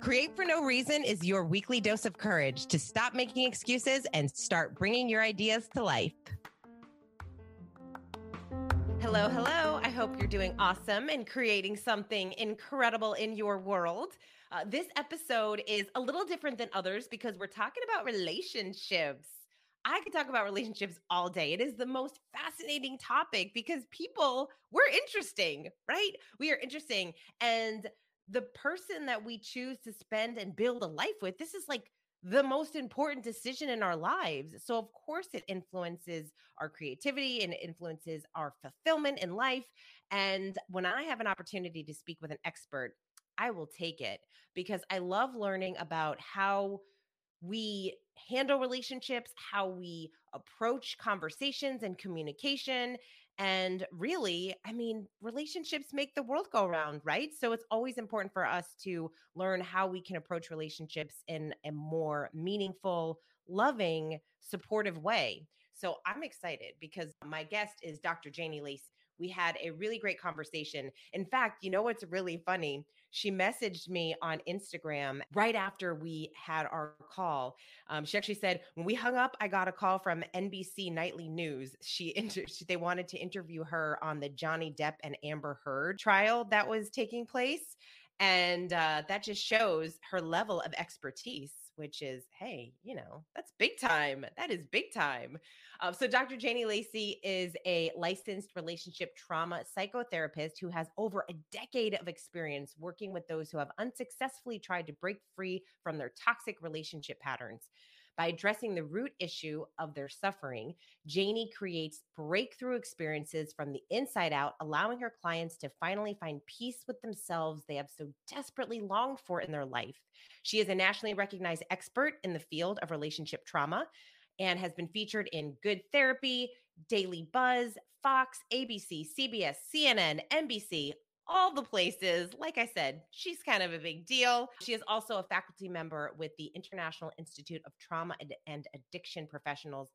Create for No Reason is your weekly dose of courage to stop making excuses and start bringing your ideas to life. Hello, hello. I hope you're doing awesome and creating something incredible in your world. Uh, this episode is a little different than others because we're talking about relationships. I could talk about relationships all day. It is the most fascinating topic because people, we're interesting, right? We are interesting. And the person that we choose to spend and build a life with, this is like the most important decision in our lives. So, of course, it influences our creativity and influences our fulfillment in life. And when I have an opportunity to speak with an expert, I will take it because I love learning about how we handle relationships, how we approach conversations and communication. And really, I mean, relationships make the world go round, right? So it's always important for us to learn how we can approach relationships in a more meaningful, loving, supportive way. So I'm excited because my guest is Dr. Janie Lacey. We had a really great conversation. In fact, you know what's really funny? She messaged me on Instagram right after we had our call. Um, she actually said, when we hung up, I got a call from NBC Nightly News. She, inter- they wanted to interview her on the Johnny Depp and Amber Heard trial that was taking place. And uh, that just shows her level of expertise which is, hey, you know, that's big time. That is big time. Um, so, Dr. Janie Lacey is a licensed relationship trauma psychotherapist who has over a decade of experience working with those who have unsuccessfully tried to break free from their toxic relationship patterns. By addressing the root issue of their suffering, Janie creates breakthrough experiences from the inside out, allowing her clients to finally find peace with themselves they have so desperately longed for in their life. She is a nationally recognized expert in the field of relationship trauma and has been featured in Good Therapy, Daily Buzz, Fox, ABC, CBS, CNN, NBC, all the places. Like I said, she's kind of a big deal. She is also a faculty member with the International Institute of Trauma and Addiction Professionals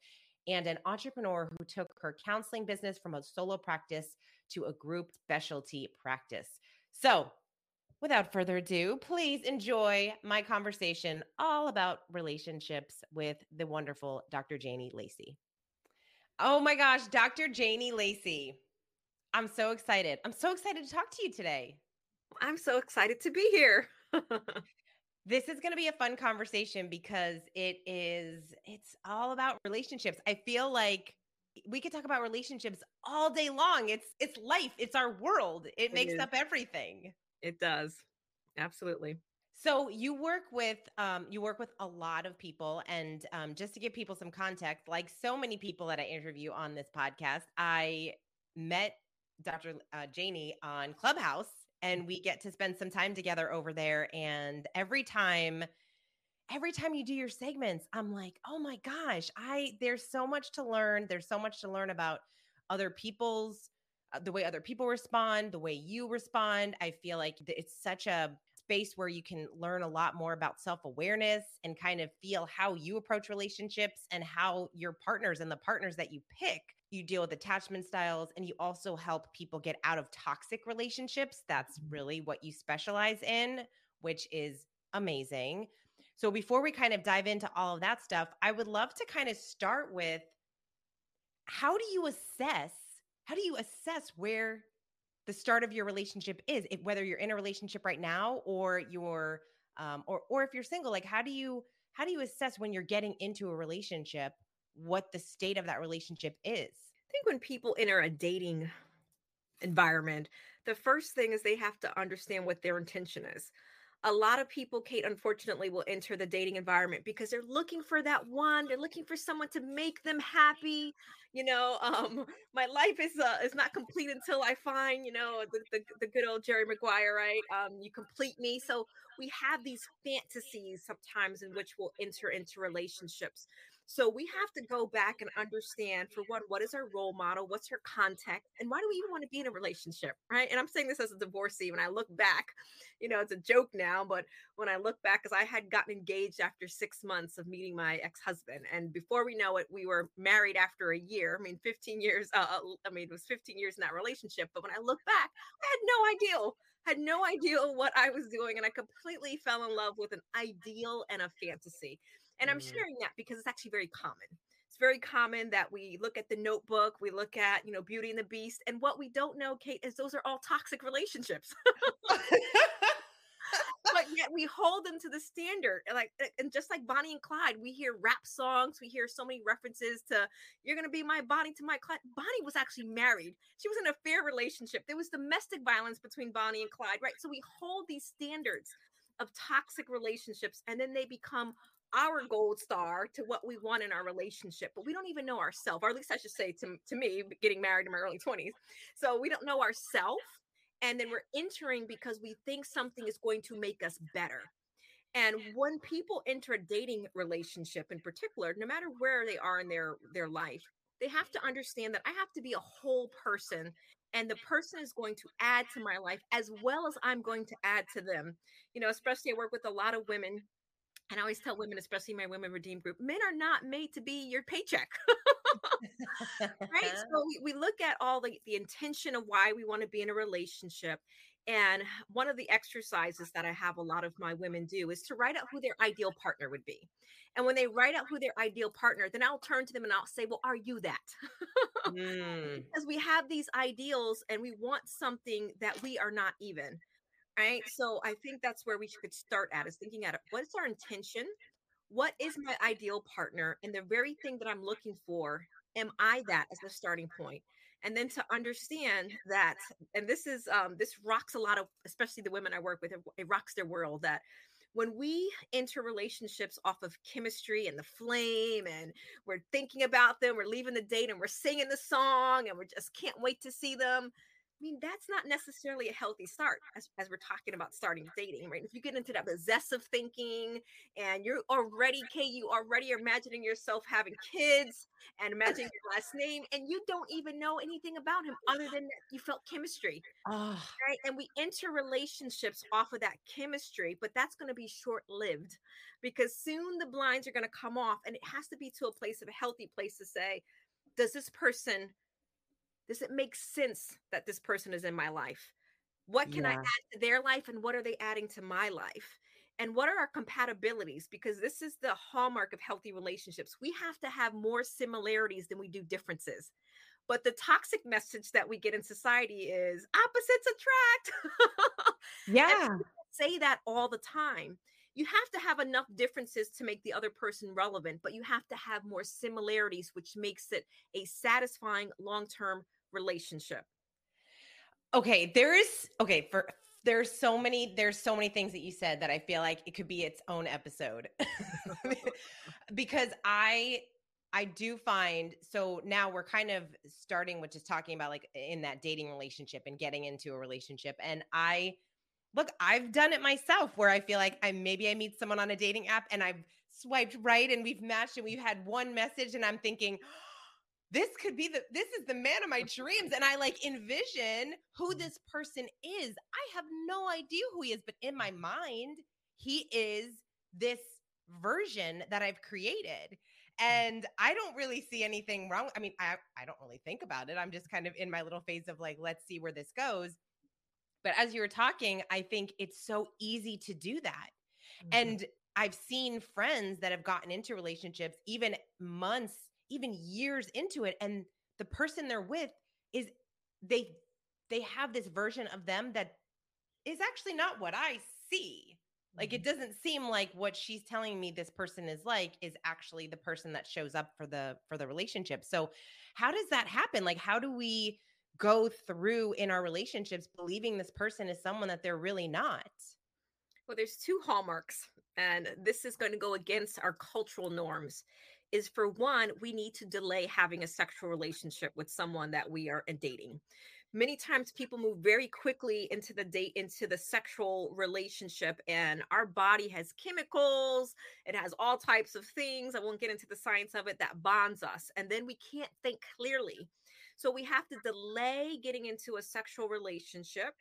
and an entrepreneur who took her counseling business from a solo practice to a group specialty practice. So, without further ado, please enjoy my conversation all about relationships with the wonderful Dr. Janie Lacey. Oh my gosh, Dr. Janie Lacey. I'm so excited. I'm so excited to talk to you today. I'm so excited to be here. this is going to be a fun conversation because it is it's all about relationships. I feel like we could talk about relationships all day long. It's it's life. It's our world. It, it makes is. up everything. It does. Absolutely. So you work with um, you work with a lot of people, and um, just to give people some context, like so many people that I interview on this podcast, I met Dr. Uh, Janie on Clubhouse, and we get to spend some time together over there. And every time, every time you do your segments, I'm like, oh my gosh, I there's so much to learn. There's so much to learn about other people's uh, the way other people respond, the way you respond. I feel like it's such a space where you can learn a lot more about self awareness and kind of feel how you approach relationships and how your partners and the partners that you pick you deal with attachment styles and you also help people get out of toxic relationships. That's mm-hmm. really what you specialize in, which is amazing. So, before we kind of dive into all of that stuff, I would love to kind of start with how do you assess? How do you assess where the start of your relationship is, if, whether you're in a relationship right now or you're, um, or or if you're single? Like, how do you how do you assess when you're getting into a relationship what the state of that relationship is. I think when people enter a dating environment, the first thing is they have to understand what their intention is. A lot of people, Kate, unfortunately, will enter the dating environment because they're looking for that one. They're looking for someone to make them happy. You know, um, my life is uh, is not complete until I find, you know, the, the, the good old Jerry Maguire, right? Um, you complete me. So we have these fantasies sometimes in which we'll enter into relationships So we have to go back and understand for one, what is our role model? What's her context? And why do we even want to be in a relationship? Right. And I'm saying this as a divorcee. When I look back, you know, it's a joke now, but when I look back, because I had gotten engaged after six months of meeting my ex husband. And before we know it, we were married after a year. I mean, 15 years, uh, uh, I mean, it was 15 years in that relationship. But when I look back, I had no idea had no idea what I was doing, and I completely fell in love with an ideal and a fantasy. And I'm mm. sharing that because it's actually very common. It's very common that we look at the notebook, we look at, you know, Beauty and the Beast. And what we don't know, Kate, is those are all toxic relationships. but yet we hold them to the standard. Like and just like Bonnie and Clyde, we hear rap songs, we hear so many references to you're gonna be my Bonnie to my Clyde. Bonnie was actually married. She was in a fair relationship. There was domestic violence between Bonnie and Clyde, right? So we hold these standards of toxic relationships and then they become our gold star to what we want in our relationship, but we don't even know ourselves, or at least I should say to, to me, getting married in my early 20s. So we don't know ourselves. And then we're entering because we think something is going to make us better. And when people enter a dating relationship in particular, no matter where they are in their, their life, they have to understand that I have to be a whole person and the person is going to add to my life as well as I'm going to add to them. You know, especially I work with a lot of women and I always tell women, especially my women redeem group, men are not made to be your paycheck. right? So we, we look at all the, the intention of why we want to be in a relationship. And one of the exercises that I have a lot of my women do is to write out who their ideal partner would be. And when they write out who their ideal partner, then I'll turn to them and I'll say, Well, are you that? mm. Because we have these ideals and we want something that we are not even right? So i think that's where we could start at is thinking at it what's our intention? What is my ideal partner? And the very thing that i'm looking for am i that as the starting point? And then to understand that and this is um this rocks a lot of especially the women i work with it, it rocks their world that when we enter relationships off of chemistry and the flame and we're thinking about them we're leaving the date and we're singing the song and we just can't wait to see them I mean, that's not necessarily a healthy start as, as we're talking about starting dating, right? If you get into that possessive thinking and you're already, Kate, you already are imagining yourself having kids and imagining your last name, and you don't even know anything about him other than that you felt chemistry, oh. right? And we enter relationships off of that chemistry, but that's going to be short lived because soon the blinds are going to come off, and it has to be to a place of a healthy place to say, does this person does it make sense that this person is in my life? What can yeah. I add to their life and what are they adding to my life? And what are our compatibilities? Because this is the hallmark of healthy relationships. We have to have more similarities than we do differences. But the toxic message that we get in society is opposites attract. yeah. say that all the time. You have to have enough differences to make the other person relevant, but you have to have more similarities, which makes it a satisfying long term relationship? Okay, there is okay for there's so many there's so many things that you said that I feel like it could be its own episode. because I I do find so now we're kind of starting with just talking about like in that dating relationship and getting into a relationship and I look I've done it myself where I feel like I maybe I meet someone on a dating app and I've swiped right and we've matched and we've had one message and I'm thinking this could be the this is the man of my dreams and i like envision who mm-hmm. this person is i have no idea who he is but in my mind he is this version that i've created mm. and i don't really see anything wrong i mean i i don't really think about it i'm just kind of in my little phase of like let's see where this goes but as you were talking i think it's so easy to do that mm-hmm. and i've seen friends that have gotten into relationships even months even years into it and the person they're with is they they have this version of them that is actually not what I see. Like it mm-hmm. doesn't seem like what she's telling me this person is like is actually the person that shows up for the for the relationship. So how does that happen? Like how do we go through in our relationships believing this person is someone that they're really not? Well, there's two hallmarks and this is going to go against our cultural norms is for one, we need to delay having a sexual relationship with someone that we are uh, dating. Many times people move very quickly into the date into the sexual relationship and our body has chemicals it has all types of things i won't get into the science of it that bonds us and then we can't think clearly. So we have to delay getting into a sexual relationship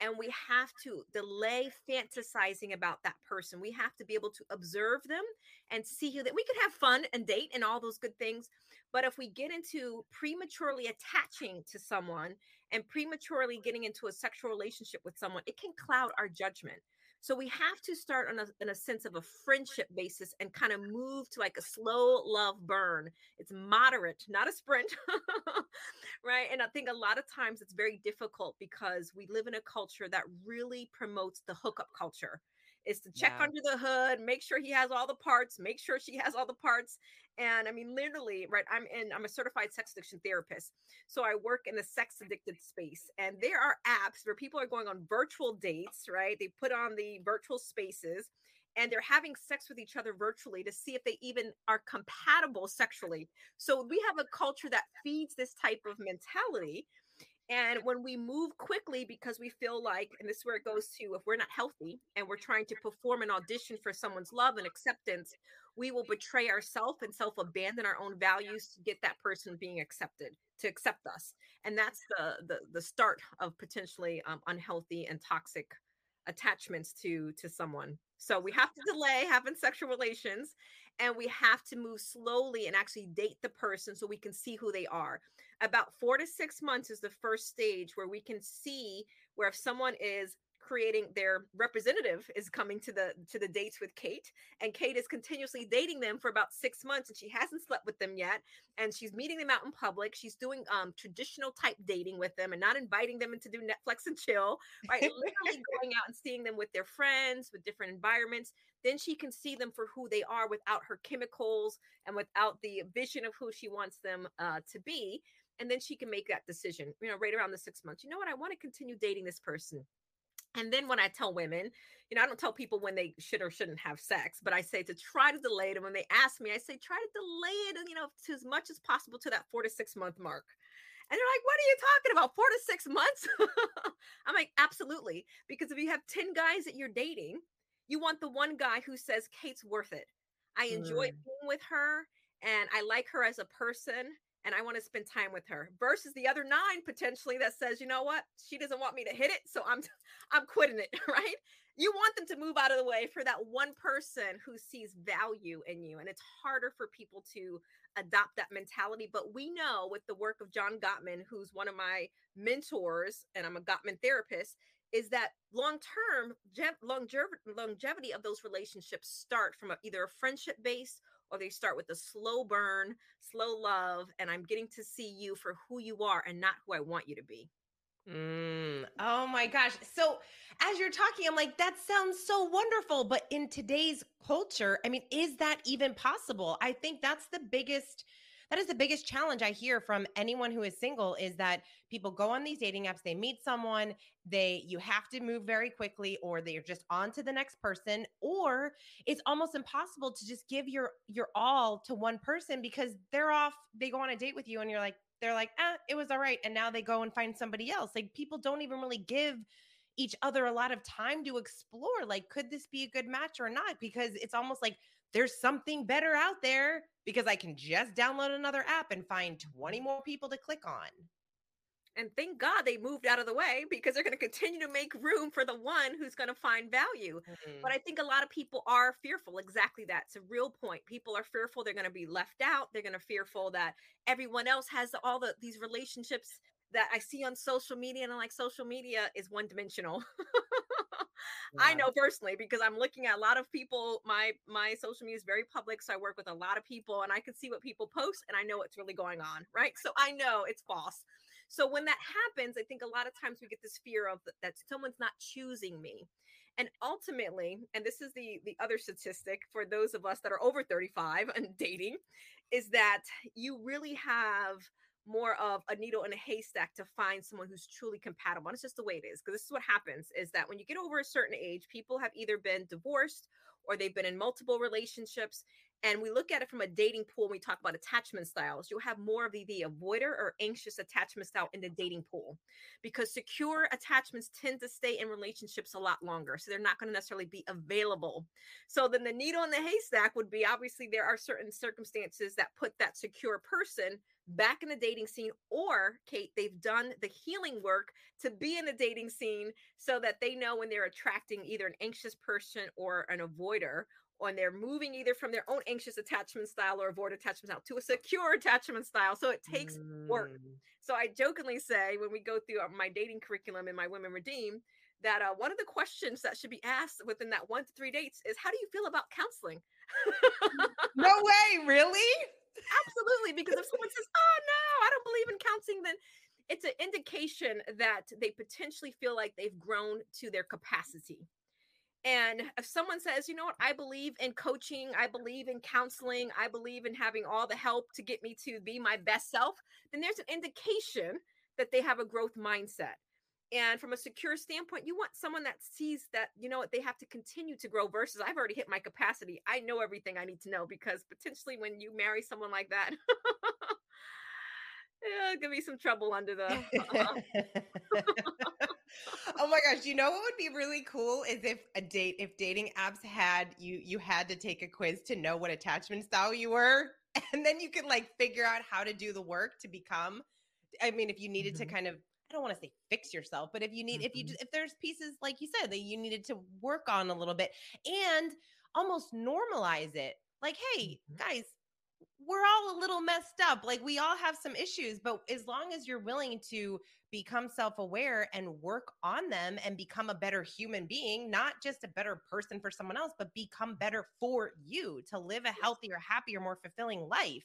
and we have to delay fantasizing about that person. We have to be able to observe them and see who that we could have fun and date and all those good things. But if we get into prematurely attaching to someone and prematurely getting into a sexual relationship with someone, it can cloud our judgment. So we have to start on a, in a sense of a friendship basis and kind of move to like a slow love burn. It's moderate, not a sprint, right? And I think a lot of times it's very difficult because we live in a culture that really promotes the hookup culture is to check yeah. under the hood, make sure he has all the parts, make sure she has all the parts. And I mean, literally, right? I'm in, I'm a certified sex addiction therapist. So I work in the sex addicted space. And there are apps where people are going on virtual dates, right? They put on the virtual spaces and they're having sex with each other virtually to see if they even are compatible sexually. So we have a culture that feeds this type of mentality and when we move quickly because we feel like, and this is where it goes to if we're not healthy and we're trying to perform an audition for someone's love and acceptance, we will betray ourselves and self abandon our own values to get that person being accepted, to accept us. And that's the the, the start of potentially um, unhealthy and toxic attachments to to someone. So we have to delay having sexual relations and we have to move slowly and actually date the person so we can see who they are about four to six months is the first stage where we can see where if someone is creating their representative is coming to the to the dates with Kate and Kate is continuously dating them for about 6 months and she hasn't slept with them yet and she's meeting them out in public. She's doing um traditional type dating with them and not inviting them in to do Netflix and chill right? Literally going out and seeing them with their friends with different environments. Then she can see them for who they are without her chemicals and without the vision of who she wants them uh, to be and then she can make that decision you know right around the six months you know what i want to continue dating this person and then when I tell women, you know, I don't tell people when they should or shouldn't have sex, but I say to try to delay it. And when they ask me, I say try to delay it, you know, to as much as possible to that four to six month mark. And they're like, what are you talking about? Four to six months? I'm like, absolutely. Because if you have 10 guys that you're dating, you want the one guy who says, Kate's worth it. I enjoy mm. being with her and I like her as a person and I want to spend time with her versus the other nine potentially that says, you know what, she doesn't want me to hit it, so I'm I'm quitting it, right? You want them to move out of the way for that one person who sees value in you, and it's harder for people to adopt that mentality. But we know with the work of John Gottman, who's one of my mentors, and I'm a Gottman therapist, is that long term longevity of those relationships start from a, either a friendship base or they start with a slow burn, slow love, and I'm getting to see you for who you are and not who I want you to be. Mm. Oh my gosh. So, as you're talking, I'm like, that sounds so wonderful. But in today's culture, I mean, is that even possible? I think that's the biggest that is the biggest challenge I hear from anyone who is single is that people go on these dating apps, they meet someone, they you have to move very quickly or they're just on to the next person or it's almost impossible to just give your your all to one person because they're off, they go on a date with you and you're like they're like, "Ah, it was all right." And now they go and find somebody else. Like people don't even really give each other a lot of time to explore like could this be a good match or not because it's almost like there's something better out there because I can just download another app and find 20 more people to click on. And thank God they moved out of the way because they're going to continue to make room for the one who's going to find value. Mm-hmm. But I think a lot of people are fearful. Exactly that. It's a real point. People are fearful they're going to be left out. They're going to fearful that everyone else has all the these relationships that I see on social media and I'm like social media is one dimensional. yeah. I know personally because I'm looking at a lot of people. My my social media is very public, so I work with a lot of people, and I can see what people post, and I know what's really going on, right? So I know it's false. So when that happens, I think a lot of times we get this fear of that someone's not choosing me. And ultimately, and this is the the other statistic for those of us that are over 35 and dating, is that you really have more of a needle in a haystack to find someone who's truly compatible. And it's just the way it is. Because this is what happens is that when you get over a certain age, people have either been divorced or they've been in multiple relationships and we look at it from a dating pool we talk about attachment styles you'll have more of the, the avoider or anxious attachment style in the dating pool because secure attachments tend to stay in relationships a lot longer so they're not going to necessarily be available so then the needle in the haystack would be obviously there are certain circumstances that put that secure person back in the dating scene or kate they've done the healing work to be in the dating scene so that they know when they're attracting either an anxious person or an avoider and they're moving either from their own anxious attachment style or avoid attachment style to a secure attachment style. So it takes mm. work. So I jokingly say when we go through uh, my dating curriculum in my Women Redeem that uh, one of the questions that should be asked within that one to three dates is how do you feel about counseling? no way, really? Absolutely. Because if someone says, oh no, I don't believe in counseling, then it's an indication that they potentially feel like they've grown to their capacity. And if someone says, you know what, I believe in coaching, I believe in counseling, I believe in having all the help to get me to be my best self, then there's an indication that they have a growth mindset. And from a secure standpoint, you want someone that sees that, you know what, they have to continue to grow versus I've already hit my capacity. I know everything I need to know because potentially when you marry someone like that, yeah, give me some trouble under the. Uh-huh. oh my gosh! You know what would be really cool is if a date, if dating apps had you, you had to take a quiz to know what attachment style you were, and then you could like figure out how to do the work to become. I mean, if you needed mm-hmm. to kind of I don't want to say fix yourself, but if you need, mm-hmm. if you, if there's pieces, like you said, that you needed to work on a little bit and almost normalize it. Like, hey, mm-hmm. guys, we're all a little messed up. Like we all have some issues, but as long as you're willing to become self aware and work on them and become a better human being, not just a better person for someone else, but become better for you to live a healthier, happier, more fulfilling life.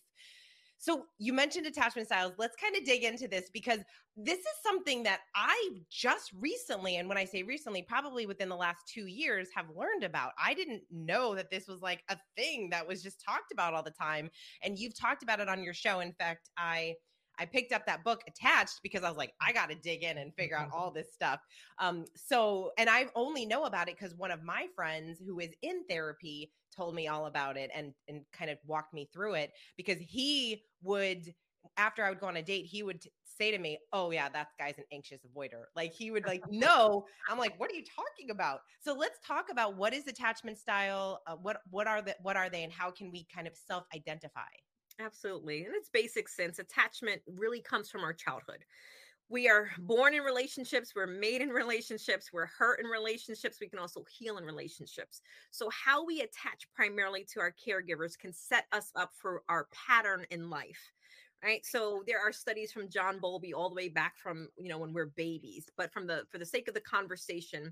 So you mentioned attachment styles. Let's kind of dig into this because this is something that I just recently, and when I say recently, probably within the last two years, have learned about. I didn't know that this was like a thing that was just talked about all the time. And you've talked about it on your show. In fact, I I picked up that book attached because I was like, I got to dig in and figure out all this stuff. Um, so, and I only know about it because one of my friends who is in therapy told me all about it and and kind of walked me through it because he would after I would go on a date, he would say to me, "Oh yeah, that guy's an anxious avoider." Like he would like, "No." I'm like, "What are you talking about?" So let's talk about what is attachment style, uh, what what are the what are they and how can we kind of self-identify? Absolutely. In its basic sense, attachment really comes from our childhood. We are born in relationships, we're made in relationships, we're hurt in relationships, we can also heal in relationships. So, how we attach primarily to our caregivers can set us up for our pattern in life right so there are studies from john bowlby all the way back from you know when we're babies but from the for the sake of the conversation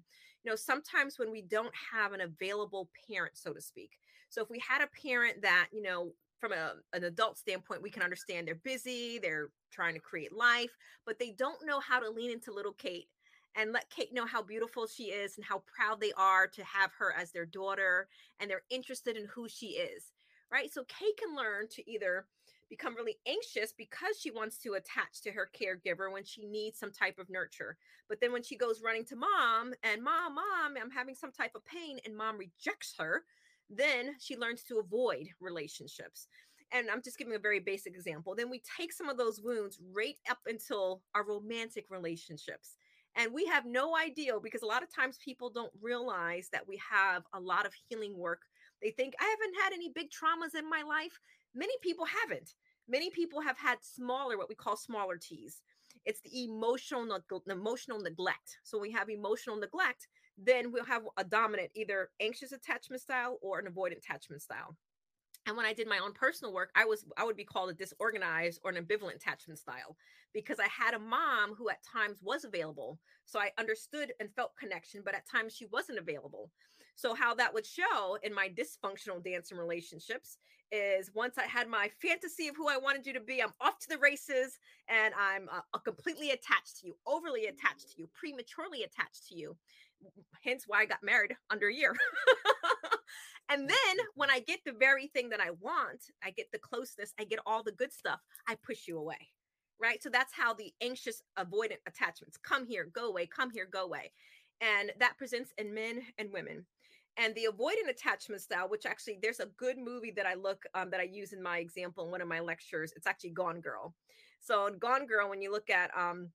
you know sometimes when we don't have an available parent so to speak so if we had a parent that you know from a, an adult standpoint, we can understand they're busy, they're trying to create life, but they don't know how to lean into little Kate and let Kate know how beautiful she is and how proud they are to have her as their daughter and they're interested in who she is. Right. So Kate can learn to either become really anxious because she wants to attach to her caregiver when she needs some type of nurture. But then when she goes running to mom and mom, mom, I'm having some type of pain and mom rejects her, then she learns to avoid relationships. And I'm just giving a very basic example. Then we take some of those wounds right up until our romantic relationships. And we have no idea because a lot of times people don't realize that we have a lot of healing work. They think, I haven't had any big traumas in my life. Many people haven't. Many people have had smaller, what we call smaller T's. It's the emotional, emotional neglect. So we have emotional neglect then we'll have a dominant either anxious attachment style or an avoidant attachment style. And when I did my own personal work, I was I would be called a disorganized or an ambivalent attachment style because I had a mom who at times was available. So I understood and felt connection, but at times she wasn't available. So how that would show in my dysfunctional dancing relationships is once I had my fantasy of who I wanted you to be, I'm off to the races and I'm uh, completely attached to you, overly attached to you, prematurely attached to you hence why I got married under a year. and then when I get the very thing that I want, I get the closeness, I get all the good stuff, I push you away. Right. So that's how the anxious avoidant attachments come here, go away, come here, go away. And that presents in men and women. And the avoidant attachment style, which actually there's a good movie that I look um, that I use in my example in one of my lectures. It's actually Gone Girl. So in Gone Girl, when you look at um,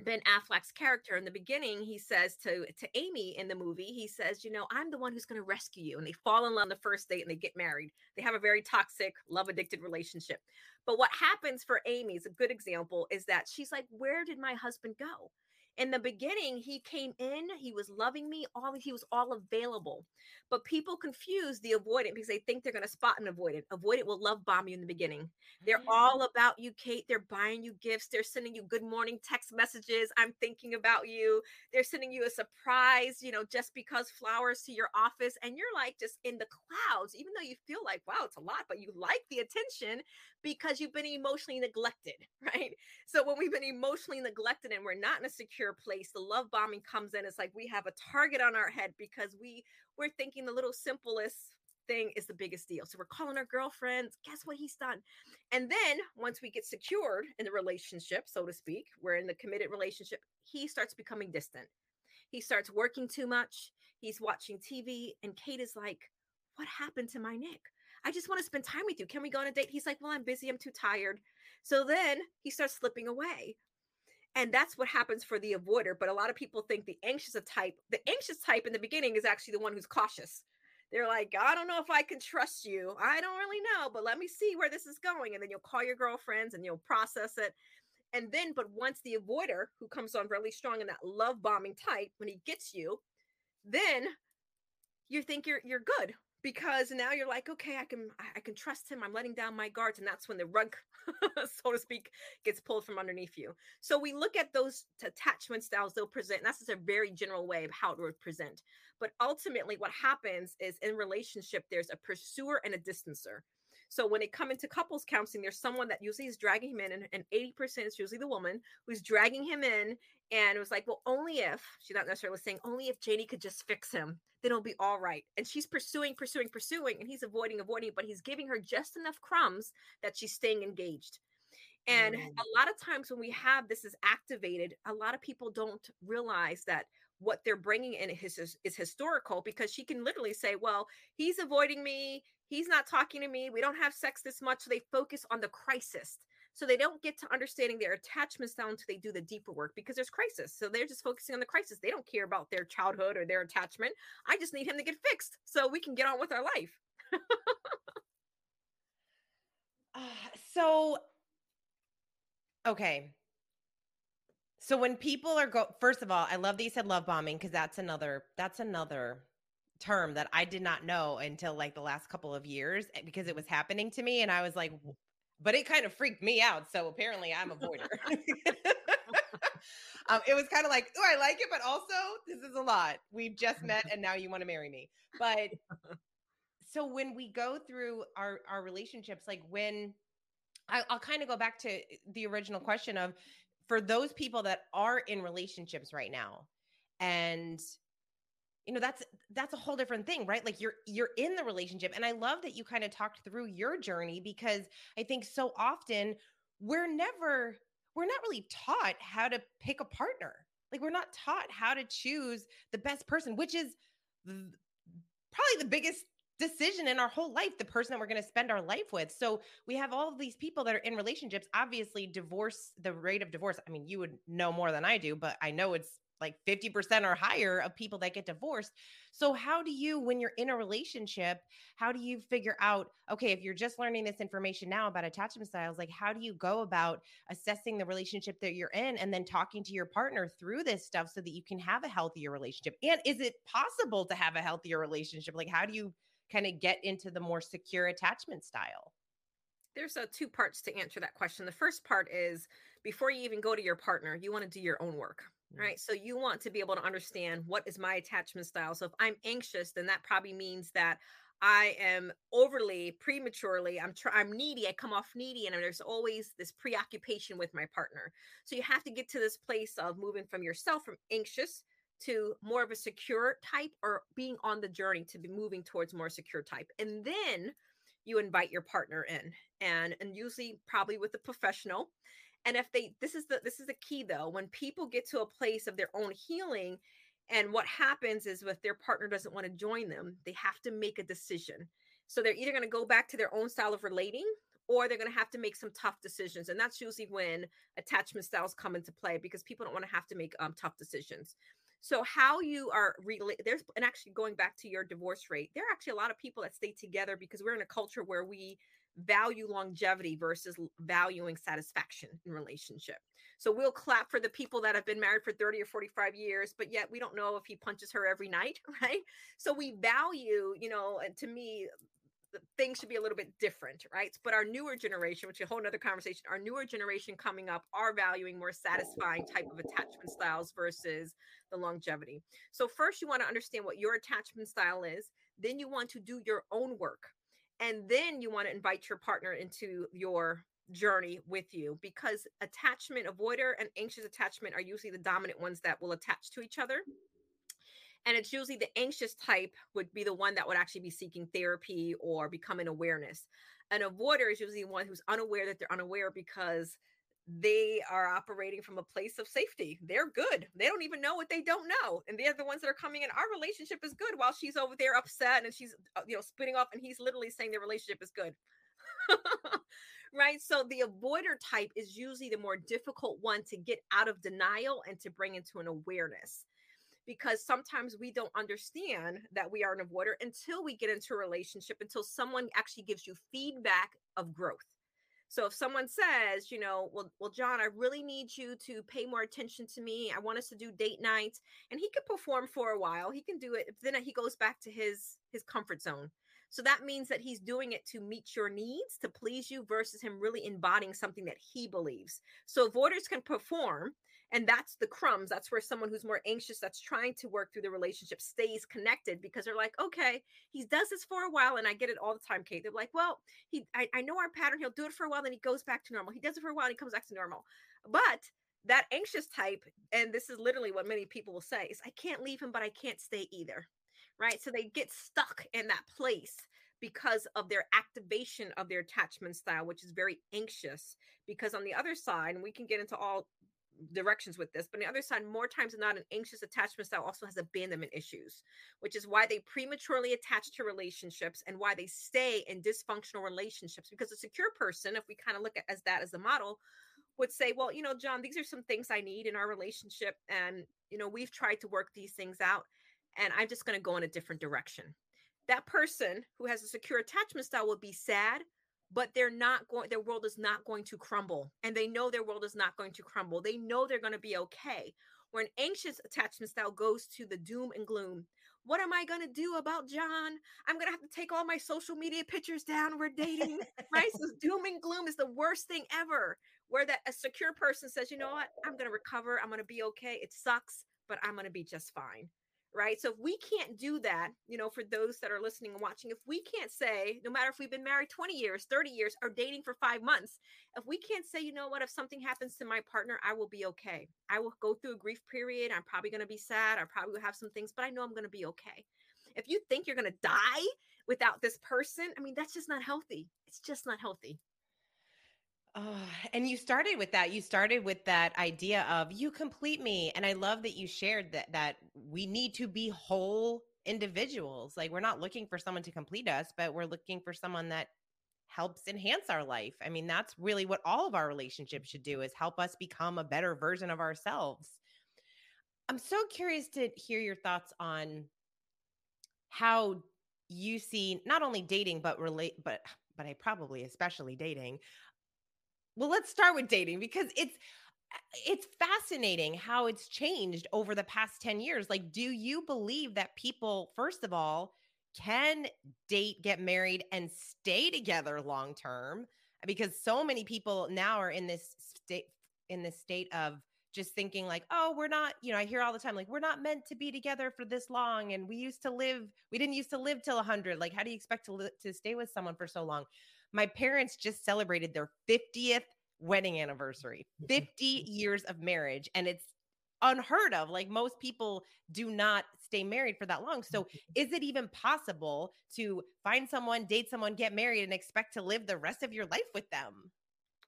Ben Affleck's character in the beginning, he says to to Amy in the movie, he says, "You know, I'm the one who's going to rescue you." And they fall in love on the first date and they get married. They have a very toxic, love addicted relationship. But what happens for Amy is a good example is that she's like, "Where did my husband go?" In the beginning he came in he was loving me all he was all available. But people confuse the avoidant because they think they're going to spot an avoidant. Avoidant will love bomb you in the beginning. They're mm-hmm. all about you kate. They're buying you gifts. They're sending you good morning text messages. I'm thinking about you. They're sending you a surprise you know just because flowers to your office. And you're like just in the clouds even though you feel like wow it's a lot but you like the attention because you've been emotionally neglected right? So when we've been emotionally neglected and we're not in a secure place the love bombing comes in. It's like we have a target on our head because we we're thinking the little simplest thing is the biggest deal. So we're calling our girlfriends. Guess what he's done? And then once we get secured in the relationship so to speak we're in the committed relationship he starts becoming distant. He starts working too much. He's watching tv and kate is like what happened to my nick I just want to spend time with you. Can we go on a date? He's like, Well, I'm busy. I'm too tired. So then he starts slipping away. And that's what happens for the avoider. But a lot of people think the anxious type, the anxious type in the beginning is actually the one who's cautious. They're like, I don't know if I can trust you. I don't really know, but let me see where this is going. And then you'll call your girlfriends and you'll process it. And then, but once the avoider who comes on really strong in that love bombing type, when he gets you, then you think you're you're good because now you're like okay i can i can trust him i'm letting down my guards and that's when the rug so to speak gets pulled from underneath you. So we look at those attachment styles they'll present that's just a very general way of how it would present. But ultimately what happens is in relationship there's a pursuer and a distancer. So when it come into couples counseling, there's someone that usually is dragging him in, and, and 80% is usually the woman who's dragging him in. And it was like, well, only if she's not necessarily saying, only if Janie could just fix him, then it'll be all right. And she's pursuing, pursuing, pursuing, and he's avoiding, avoiding, but he's giving her just enough crumbs that she's staying engaged. And mm. a lot of times when we have this is activated, a lot of people don't realize that what they're bringing in is, is, is historical because she can literally say, well, he's avoiding me. He's not talking to me. We don't have sex this much. So they focus on the crisis. So they don't get to understanding their attachments down until they do the deeper work because there's crisis. So they're just focusing on the crisis. They don't care about their childhood or their attachment. I just need him to get fixed so we can get on with our life. uh, so, okay. So when people are go first of all, I love that you said love bombing because that's another that's another term that I did not know until like the last couple of years eh, because it was happening to me and I was like but it kind of freaked me out. So apparently I'm a voider. um, it was kind of like, oh, I like it, but also this is a lot. We've just met and now you want to marry me. But so when we go through our our relationships, like when I, I'll kind of go back to the original question of for those people that are in relationships right now and you know that's that's a whole different thing right? Like you're you're in the relationship and i love that you kind of talked through your journey because i think so often we're never we're not really taught how to pick a partner. Like we're not taught how to choose the best person which is th- probably the biggest decision in our whole life the person that we're going to spend our life with. So we have all of these people that are in relationships obviously divorce the rate of divorce i mean you would know more than i do but i know it's like 50% or higher of people that get divorced. So, how do you, when you're in a relationship, how do you figure out, okay, if you're just learning this information now about attachment styles, like how do you go about assessing the relationship that you're in and then talking to your partner through this stuff so that you can have a healthier relationship? And is it possible to have a healthier relationship? Like, how do you kind of get into the more secure attachment style? There's a two parts to answer that question. The first part is before you even go to your partner, you want to do your own work right? So you want to be able to understand what is my attachment style. So if i'm anxious then that probably means that i am overly prematurely i'm tr- i'm needy i come off needy and there's always this preoccupation with my partner. So you have to get to this place of moving from yourself from anxious to more of a secure type or being on the journey to be moving towards more secure type. And then you invite your partner in and and usually probably with a professional and if they this is the this is the key though when people get to a place of their own healing And what happens is if their partner doesn't want to join them, they have to make a decision. So they're either going to go back to their own style of relating or they're going to have to make some tough decisions. And that's usually when attachment styles come into play because people don't want to have to make um, tough decisions. So how you are really there's and actually going back to your divorce rate, there are actually a lot of people that stay together because we're in a culture where we value longevity versus valuing satisfaction in relationship. So we'll clap for the people that have been married for 30 or 45 years, but yet we don't know if he punches her every night, right? So we value, you know, and to me, things should be a little bit different, right? But our newer generation, which is a whole nother conversation, our newer generation coming up are valuing more satisfying type of attachment styles versus the longevity. So first you want to understand what your attachment style is. Then you want to do your own work. And then you want to invite your partner into your journey with you because attachment avoider and anxious attachment are usually the dominant ones that will attach to each other and it's usually the anxious type would be the one that would actually be seeking therapy or becoming awareness. An avoider is usually one who's unaware that they're unaware because they are operating from a place of safety. They're good. They don't even know what they don't know. And they're the ones that are coming in. Our relationship is good while she's over there upset and she's, uh, you know, spitting off and he's literally saying their relationship is good. right? So the avoider type is usually the more difficult one to get out of denial and to bring into an awareness because sometimes we don't understand that we are an avoider until we get into a relationship, until someone actually gives you feedback of growth. So if someone says, you know, well, well, John, I really need you to pay more attention to me. I want us to do date nights, and he can perform for a while. He can do it. Then he goes back to his his comfort zone. So that means that he's doing it to meet your needs, to please you, versus him really embodying something that he believes. So avoiders can perform and that's the crumbs that's where someone who's more anxious that's trying to work through the relationship stays connected because they're like okay he does this for a while and i get it all the time kate. They're like well he I, I know our pattern he'll do it for a while then he goes back to normal. He does it for a while and he comes back to normal. But that anxious type and this is literally what many people will say is i can't leave him but i can't stay either right? So they get stuck in that place because of their activation of their attachment style, which is very anxious. Because on the other side, and we can get into all directions with this. But on the other side, more times than not, an anxious attachment style also has abandonment issues, which is why they prematurely attach to relationships and why they stay in dysfunctional relationships. Because a secure person, if we kind of look at as that as a model, would say, well, you know, John, these are some things I need in our relationship. And, you know, we've tried to work these things out, and I'm just going to go in a different direction. That person who has a secure attachment style will be sad, but they're not going their world is not going to crumble and they know their world is not going to crumble. They know they're going to be okay. Where an anxious attachment style goes to the doom and gloom what am i going to do about john? I'm going to have to take all my social media pictures down. We're dating. Right? So doom and gloom is the worst thing ever where that a secure person says you know what? I'm going to recover. I'm going to be okay. It sucks but i'm going to be just fine right? So if we can't do that, you know, for those that are listening and watching, if we can't say, no matter if we've been married 20 years, 30 years, or dating for five months, if we can't say, you know what, if something happens to my partner, I will be okay. I will go through a grief period. I'm probably going to be sad. I probably will have some things, but I know I'm going to be okay. If you think you're going to die without this person, I mean, that's just not healthy. It's just not healthy. Oh, and you started with that. You started with that idea of you complete me. And I love that you shared that that we need to be whole individuals. Like we're not looking for someone to complete us, but we're looking for someone that helps enhance our life. I mean, that's really what all of our relationships should do is help us become a better version of ourselves. I'm so curious to hear your thoughts on how you see not only dating but relate but but I probably especially dating well, let's start with dating because it's eh, it's fascinating how it's changed over the past 10 years. Like, do you believe that people, first of all, can date, get married, and stay together long term? Because so many people now are in this state in this state of just thinking like oh we're not you know i hear all the time like we're not meant to be together for this long and we used to live we didn't used to live till 100 like how do you expect to li- to stay with someone for so long my parents just celebrated their 50th wedding anniversary, mm-hmm. 50 years of marriage. And it's unheard of. Like most people do not stay married for that long. So is it even possible to find someone, date someone, get married, and expect to live the rest of your life with them?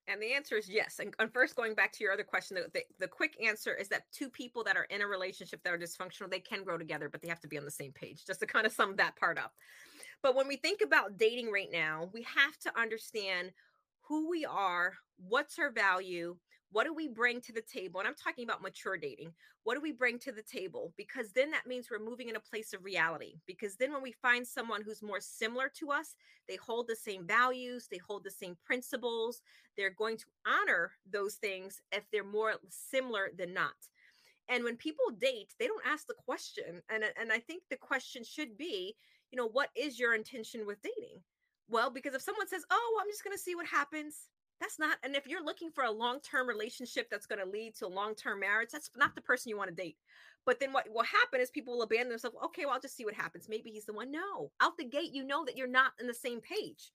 And the answer is yes. And, and first, going back to your other question, the, the, the, quick answer is that two people that are in a relationship that are dysfunctional, they can grow together, but they have to be on the same page, just to kind of sum that part up. But when we think about dating right now, we have to understand who we are, what's our value, what do we bring to the table? And I'm talking about mature dating. What do we bring to the table? Because then that means we're moving in a place of reality. Because then when we find someone who's more similar to us, they hold the same values, they hold the same principles, they're going to honor those things if they're more similar than not. And when people date, they don't ask the question. And, and I think the question should be, you know, what is your intention with dating? Well, because if someone says, oh, I'm just going to see what happens, that's not and if you're looking for a long-term relationship that's going to lead to a long-term marriage that's not the person you want to date. But then what will happen is people will abandon themselves okay well i'll just see what happens. Maybe he's the one. No out the gate you know that you're not in the same page.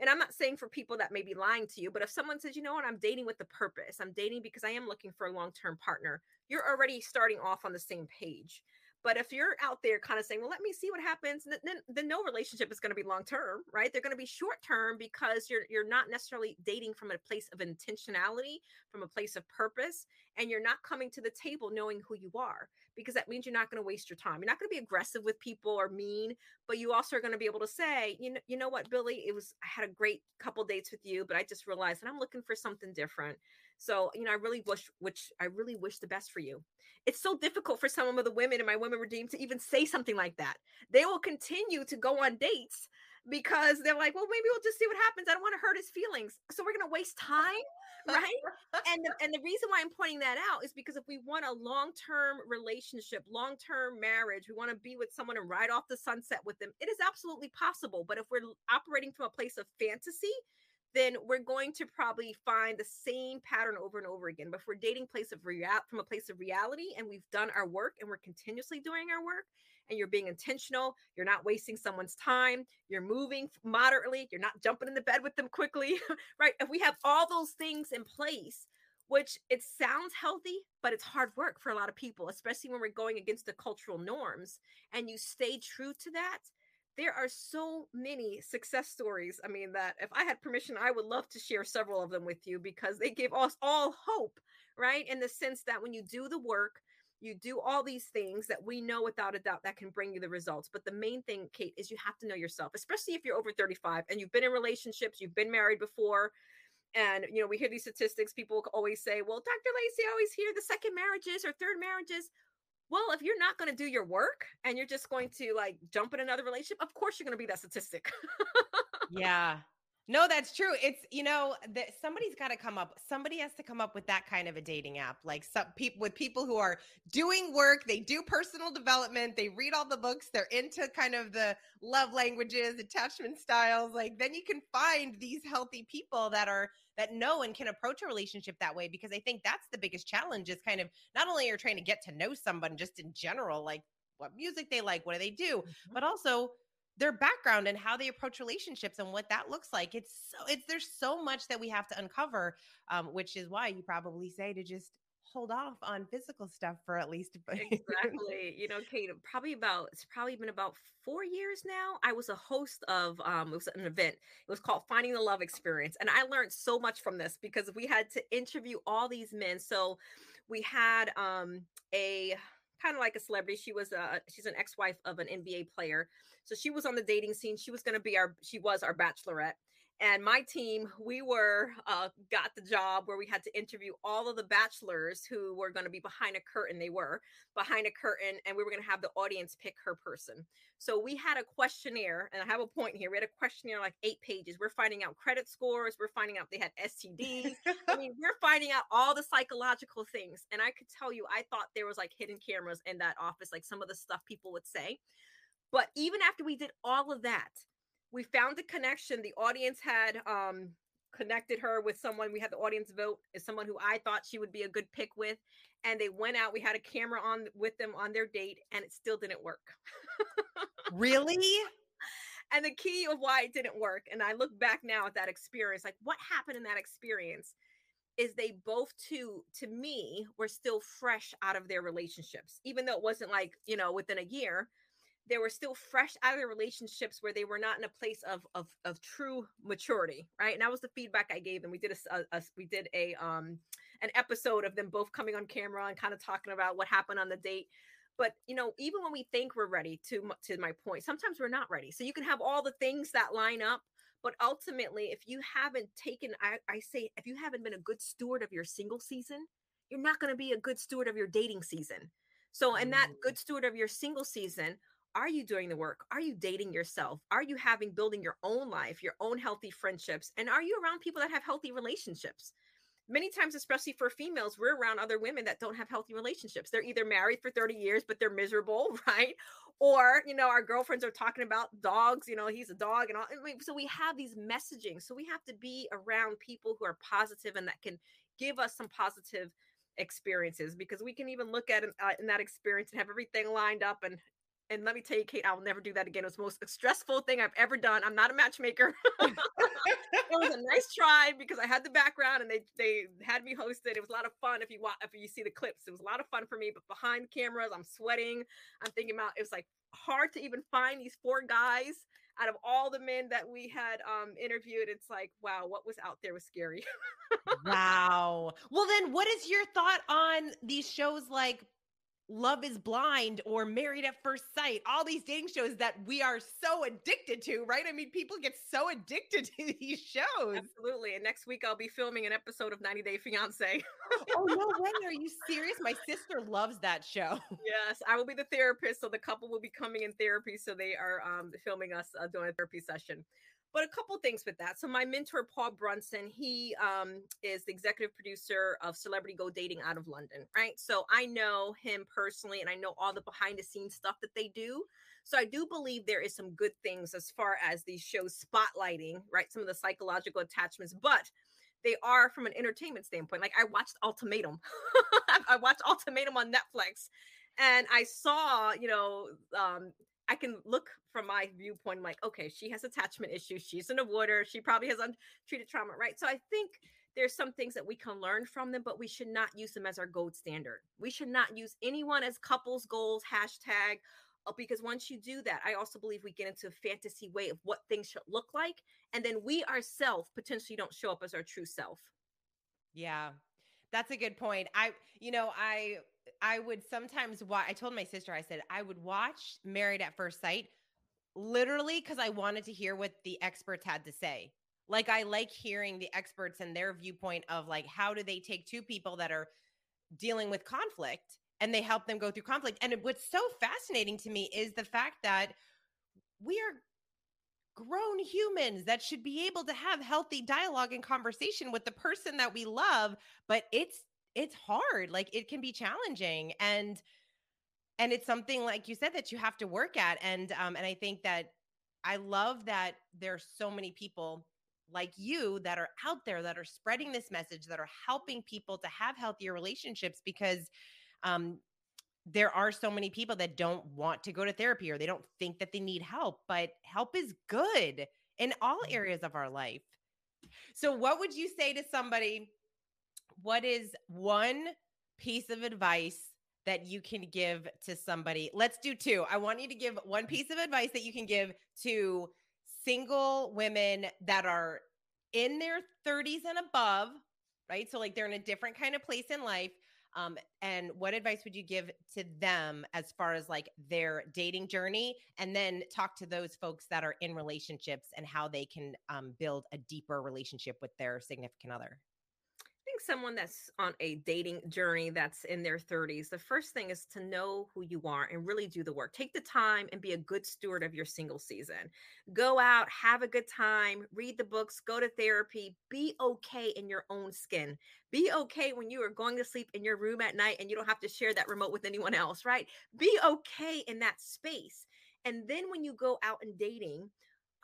And i'm not saying for people that may be lying to you but if someone says you know what? I'm dating with the purpose. I'm dating because i am looking for a long-term partner you're already starting off on the same page but if you're out there kind of saying, well, let me see what happens, then, then no relationship is going to be long term, right? They're going to be short term because you're you're not necessarily dating from a place of intentionality, from a place of purpose, and you're not coming to the table knowing who you are because that means you're not going to waste your time. You're not going to be aggressive with people or mean, but you also are going to be able to say, you know, you know what, Billy, it was I had a great couple dates with you, but I just realized that I'm looking for something different. So, you know, I really wish, which I really wish the best for you. It's so difficult for some of the women in my Women Redeemed to even say something like that. They will continue to go on dates because they're like, well, maybe we'll just see what happens. I don't want to hurt his feelings. So we're going to waste time. Right. and, the, and the reason why I'm pointing that out is because if we want a long term relationship, long term marriage, we want to be with someone and ride off the sunset with them, it is absolutely possible. But if we're operating from a place of fantasy, then we're going to probably find the same pattern over and over again. But if we're dating place of real from a place of reality and we've done our work and we're continuously doing our work and you're being intentional, you're not wasting someone's time, you're moving moderately, you're not jumping in the bed with them quickly, right? If we have all those things in place, which it sounds healthy, but it's hard work for a lot of people, especially when we're going against the cultural norms and you stay true to that there are so many success stories. I mean, that if I had permission, I would love to share several of them with you because they give us all hope, right? In the sense that when you do the work, you do all these things that we know without a doubt that can bring you the results. But the main thing, Kate, is you have to know yourself, especially if you're over 35 and you've been in relationships, you've been married before. And, you know, we hear these statistics. People always say, well, Dr. Lacey, I always hear the second marriages or third marriages. Well, if you're not going to do your work and you're just going to like jump in another relationship, of course you're going to be that statistic. yeah. No, that's true. It's you know that somebody's got to come up. Somebody has to come up with that kind of a dating app, like some people with people who are doing work. They do personal development. They read all the books. They're into kind of the love languages, attachment styles. Like then you can find these healthy people that are that know and can approach a relationship that way. Because I think that's the biggest challenge. Is kind of not only you're trying to get to know someone just in general, like what music they like, what do they do, mm-hmm. but also their background and how they approach relationships and what that looks like. It's so it's there's so much that we have to uncover, um, which is why you probably say to just hold off on physical stuff for at least exactly. You know kate probably about it's probably been about four years now i was a host of um it was an event. It was called finding the love experience and i learned so much from this because we had to interview all these men. So we had um a kind of like a celebrity. She was a she's an ex-wife of an NBA player. So she was on the dating scene. She was going to be our she was our bachelorette and my team we were uh, got the job where we had to interview all of the bachelors who were going to be behind a curtain. They were behind a curtain and we were going to have the audience pick her person. So we had a questionnaire and i have a point here we had a questionnaire like eight pages. We're finding out credit scores we're finding out they had stds i mean we're finding out all the psychological things. And i could tell you i thought there was like hidden cameras in that office like some of the stuff people would say. But even after we did all of that we found a connection. The audience had um, connected her with someone. We had the audience vote as someone who I thought she would be a good pick with. And they went out. We had a camera on with them on their date, and it still didn't work. really? And the key of why it didn't work, and I look back now at that experience, like what happened in that experience is they both too to me were still fresh out of their relationships even though it wasn't like you know within a year they were still fresh out of their relationships where they were not in a place of of of true maturity, right? And that was the feedback I gave them. We did a, a, a we did a um an episode of them both coming on camera and kind of talking about what happened on the date. But you know, even when we think we're ready, to to my point, sometimes we're not ready. So you can have all the things that line up, but ultimately, if you haven't taken, I, I say, if you haven't been a good steward of your single season, you're not going to be a good steward of your dating season. So, and that good steward of your single season, are you doing the work? Are you dating yourself? Are you having building your own life, your own healthy friendships? And are you around people that have healthy relationships? Many times, especially for females, we're around other women that don't have healthy relationships. They're either married for 30 years, but they're miserable, right? Or, you know, our girlfriends are talking about dogs, you know, he's a dog and all. So we have these messaging. So we have to be around people who are positive and that can give us some positive experiences because we can even look at uh, in that experience and have everything lined up and and let me tell you, Kate, I will never do that again. It was the most stressful thing I've ever done. I'm not a matchmaker. it was a nice try because I had the background and they they had me hosted. It was a lot of fun. If you watch, if you see the clips, it was a lot of fun for me. But behind cameras, I'm sweating. I'm thinking about it was like hard to even find these four guys out of all the men that we had um interviewed. It's like, wow, what was out there was scary. wow. Well, then, what is your thought on these shows like Love is Blind or Married at First Sight, all these dating shows that we are so addicted to, right? I mean, people get so addicted to these shows. Absolutely. And next week I'll be filming an episode of 90 Day Fiance. oh, no way. Are you serious? My sister loves that show. Yes, I will be the therapist. So the couple will be coming in therapy. So they are um, filming us uh, doing a therapy session but a couple things with that. So my mentor Paul Brunson, he um, is the executive producer of Celebrity Go Dating out of London, right? So I know him personally, and I know all the behind the scenes stuff that they do. So I do believe there is some good things as far as these shows spotlighting, right? Some of the psychological attachments, but they are from an entertainment standpoint. Like I watched Ultimatum, I watched Ultimatum on Netflix, and I saw, you know, um, I can look from my viewpoint, like, okay, she has attachment issues. She's an avoider. She probably has untreated trauma, right? So I think there's some things that we can learn from them, but we should not use them as our gold standard. We should not use anyone as couples goals, hashtag, uh, because once you do that, I also believe we get into a fantasy way of what things should look like. And then we ourselves potentially don't show up as our true self. Yeah, that's a good point. I, you know, I I would sometimes watch. I told my sister, I said I would watch Married at First Sight, literally because I wanted to hear what the experts had to say. Like I like hearing the experts and their viewpoint of like how do they take two people that are dealing with conflict and they help them go through conflict. And what's so fascinating to me is the fact that we are grown humans that should be able to have healthy dialogue and conversation with the person that we love, but it's it's hard like it can be challenging and and it's something like you said that you have to work at and um and i think that i love that there's so many people like you that are out there that are spreading this message that are helping people to have healthier relationships because um there are so many people that don't want to go to therapy or they don't think that they need help but help is good in all mm-hmm. areas of our life so what would you say to somebody what is one piece of advice that you can give to somebody? Let's do two. I want you to give one piece of advice that you can give to single women that are in their 30s and above, right? So, like, they're in a different kind of place in life. Um, and what advice would you give to them as far as like their dating journey? And then talk to those folks that are in relationships and how they can um, build a deeper relationship with their significant other think someone that's on a dating journey that's in their 30s, the first thing is to know who you are and really do the work. Take the time and be a good steward of your single season. Go out, have a good time, read the books, go to therapy, be okay in your own skin. Be okay when you are going to sleep in your room at night and you don't have to share that remote with anyone else, right? Be okay in that space. And then when you go out and dating,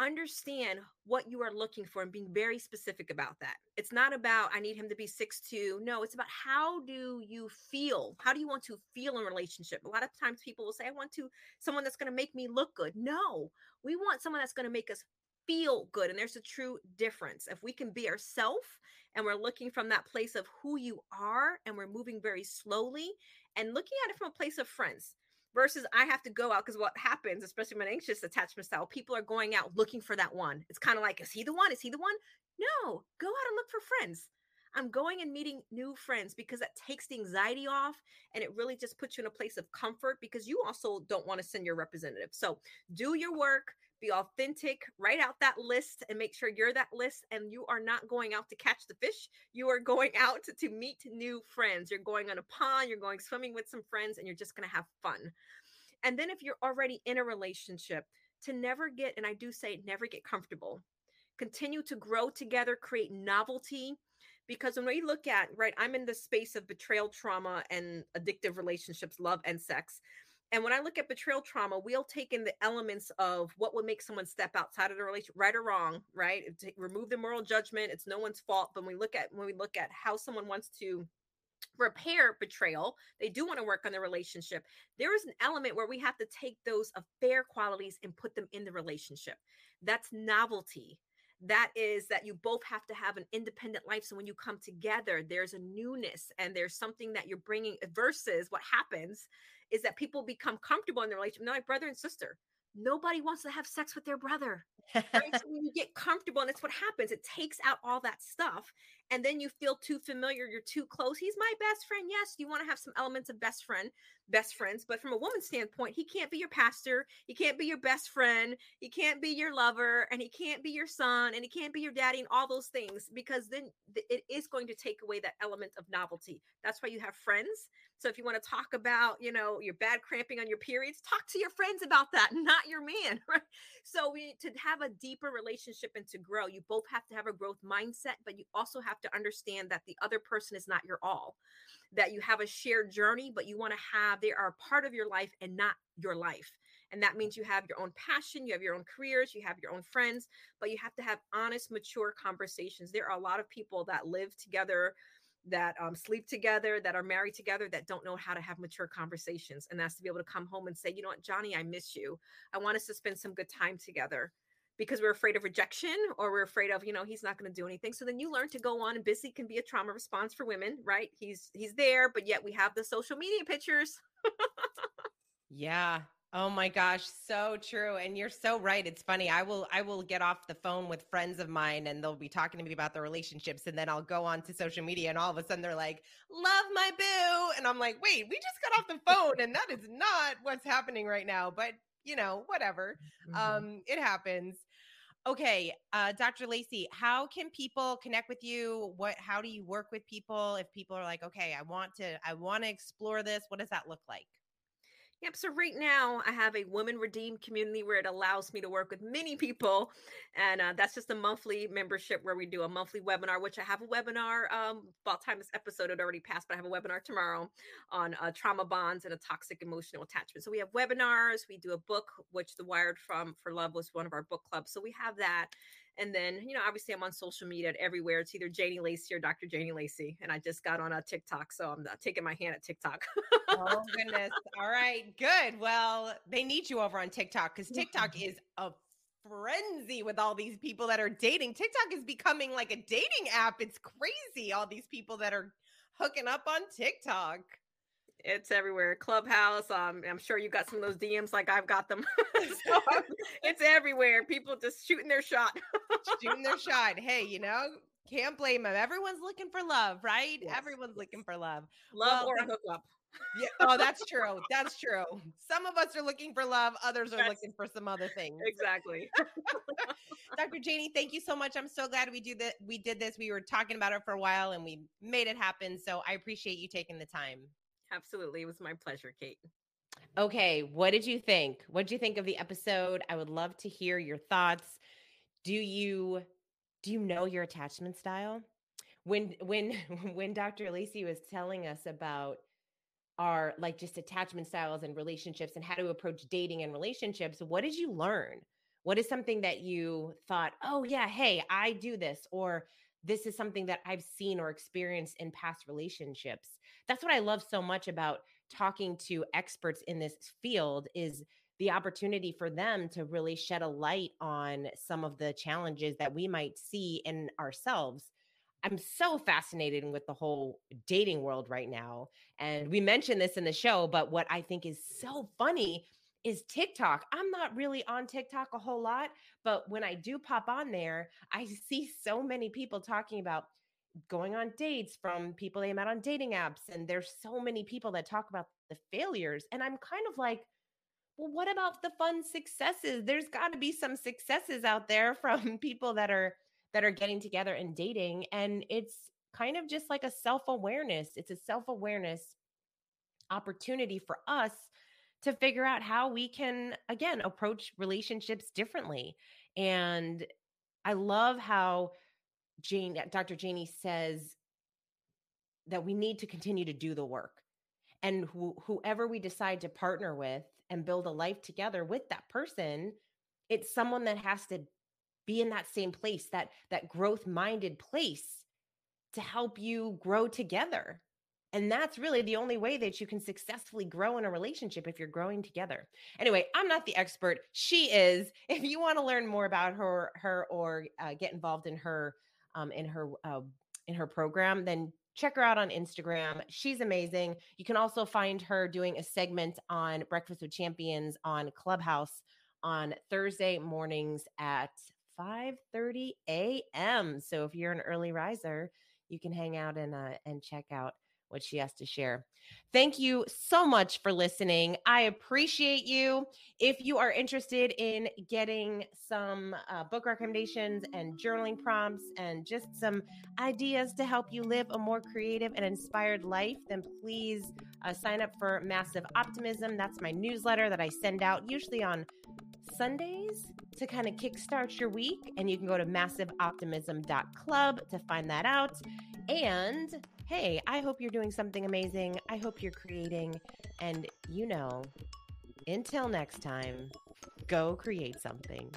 understand what you are looking for and being very specific about that. It's not about I need him to be six two. No, it's about how do you feel? How do you want to feel in relationship? A lot of times people will say, I want to someone that's going to make me look good. No, we want someone that's going to make us feel good. And there's a true difference. If we can be ourselves and we're looking from that place of who you are and we're moving very slowly and looking at it from a place of friends versus I have to go out because what happens, especially when anxious attachment style, people are going out looking for that one. It's kind of like, is he the one? Is he the one? No, go out and look for friends. I'm going and meeting new friends because that takes the anxiety off and it really just puts you in a place of comfort because you also don't want to send your representative. So do your work, be authentic, write out that list and make sure you're that list and you are not going out to catch the fish. You are going out to, meet new friends. You're going on a pond, you're going swimming with some friends, and you're just going to have fun. And then if you're already in a relationship, to never get, and I do say never get comfortable, continue to grow together, create novelty. Because when we look at, right, I'm in the space of betrayal trauma and addictive relationships, love and sex. And when I look at betrayal trauma, we'll take in the elements of what would make someone step outside of the relationship, right or wrong, right? To remove the moral judgment. It's no one's fault. But when we look at when we look at how someone wants to repair betrayal, they do want to work on the relationship. There is an element where we have to take those affair qualities and put them in the relationship. That's novelty that is that you both have to have an independent life so when you come together there's a newness and there's something that you're bringing versus what happens is that people become comfortable in their relationship they're like brother and sister nobody wants to have sex with their brother right? so when you get comfortable and that's what happens it takes out all that stuff and then you feel too familiar you're too close he's my best friend yes you want to have some elements of best friend best friends but from a woman's standpoint he can't be your pastor he can't be your best friend he can't be your lover and he can't be your son and he can't be your daddy and all those things because then it is going to take away that element of novelty. That's why you have friends. So if you want to talk about you know your bad cramping on your periods talk to your friends about that not your man right? So we to have a deeper relationship and to grow you both have to have a growth mindset but you also have to understand that the other person is not your all that you have a shared journey, but you want to have, they are a part of your life and not your life. And that means you have your own passion, you have your own careers, you have your own friends, but you have to have honest, mature conversations. There are a lot of people that live together, that um, sleep together, that are married together, that don't know how to have mature conversations. And that's to be able to come home and say, you know what, Johnny, I miss you. I want us to spend some good time together because we're afraid of rejection or we're afraid of you know he's not going to do anything. So then you learn to go on and busy can be a trauma response for women right? He's he's there but yet we have the social media pictures. Yeah. Oh my gosh so true and you're so right it's funny i will i will get off the phone with friends of mine and they'll be talking to me about their relationships and then i'll go on to social media and all of a sudden they're like love my boo and i'm like wait we just got off the phone and that is not what's happening right now but you know whatever mm-hmm. um it happens Okay, uh, Dr. Lacey, how can people connect with you? What, how do you work with people? If people are like, okay, I want to, I want to explore this. What does that look like? Yep. So right now I have a women redeemed community where it allows me to work with many people. And uh, that's just a monthly membership where we do a monthly webinar, which I have a webinar. Um, by the time this episode had already passed, but I have a webinar tomorrow on uh, trauma bonds and a toxic emotional attachment. So we have webinars. We do a book, which the Wired from for Love was one of our book clubs. So we have that. And then, you know, obviously I'm on social media everywhere. It's either Janie Lacey or Dr. Janie Lacey. And I just got on a TikTok. So I'm uh, taking my hand at TikTok. oh, goodness. All right. Good. Well, they need you over on TikTok because TikTok is a frenzy with all these people that are dating. TikTok is becoming like a dating app. It's crazy. All these people that are hooking up on TikTok. It's everywhere. Clubhouse. Um, I'm sure you got some of those DMs like I've got them. so it's everywhere. People just shooting their shot. shooting their shot. Hey, you know, can't blame them. Everyone's looking for love, right? Yes. Everyone's looking for love. Love well, or a hookup. Yeah. Oh, that's true. That's true. Some of us are looking for love. Others are that's, looking for some other things. Exactly. Dr. Janie, thank you so much. I'm so glad we do that. We did this. We were talking about it for a while and we made it happen. So I appreciate you taking the time. Absolutely. It was my pleasure, Kate. Okay. What did you think? What did you think of the episode? I would love to hear your thoughts. Do you do you know your attachment style? When when when Dr. Lacey was telling us about our like just attachment styles and relationships and how to approach dating and relationships, what did you learn? What is something that you thought, "Oh yeah, hey, I do this," or this is something that I've seen or experienced in past relationships. That's what I love so much about talking to experts in this field is the opportunity for them to really shed a light on some of the challenges that we might see in ourselves I'm so fascinated with the whole dating world right now. And we mentioned this in the show, but what I think is so funny is TikTok. I'm not really on TikTok a whole lot, but when I do pop on there, I see so many people talking about going on dates from people they met on dating apps. And there's so many people that talk about the failures. And I'm kind of like, well, what about the fun successes? There's got to be some successes out there from people that are that are getting together and dating. And it's kind of just like a self-awareness. It's a self-awareness opportunity for us to figure out how we can again approach relationships differently. And I love how Jane, Dr. Janie says that we need to continue to do the work. And whoever we decide to partner with and build a life together with that person, it's someone that has to be in that same place, that that growth minded place to help you grow together. And that's really the only way that you can successfully grow in a relationship if you're growing together. Anyway, I'm not the expert. She is. If you want to learn more about her, her or uh, get involved in her um, in her uh, in her program, then check her out on Instagram. She's amazing. You can also find her doing a segment on Breakfast with Champions on Clubhouse on Thursday mornings at 5:30 a.m. So if you're an early riser, you can hang out and uh, and check out what she has to share. Thank you so much for listening. I appreciate you. If you are interested in getting some uh, book recommendations and journaling prompts and just some ideas to help you live a more creative and inspired life, then please uh, sign up for Massive Optimism. That's my newsletter that I send out usually on Sundays to kind of kickstart your week. And you can go to massiveoptimism.club to find that out. And hey, I hope you're doing something amazing. I hope you're creating. And you know, until next time, go create something.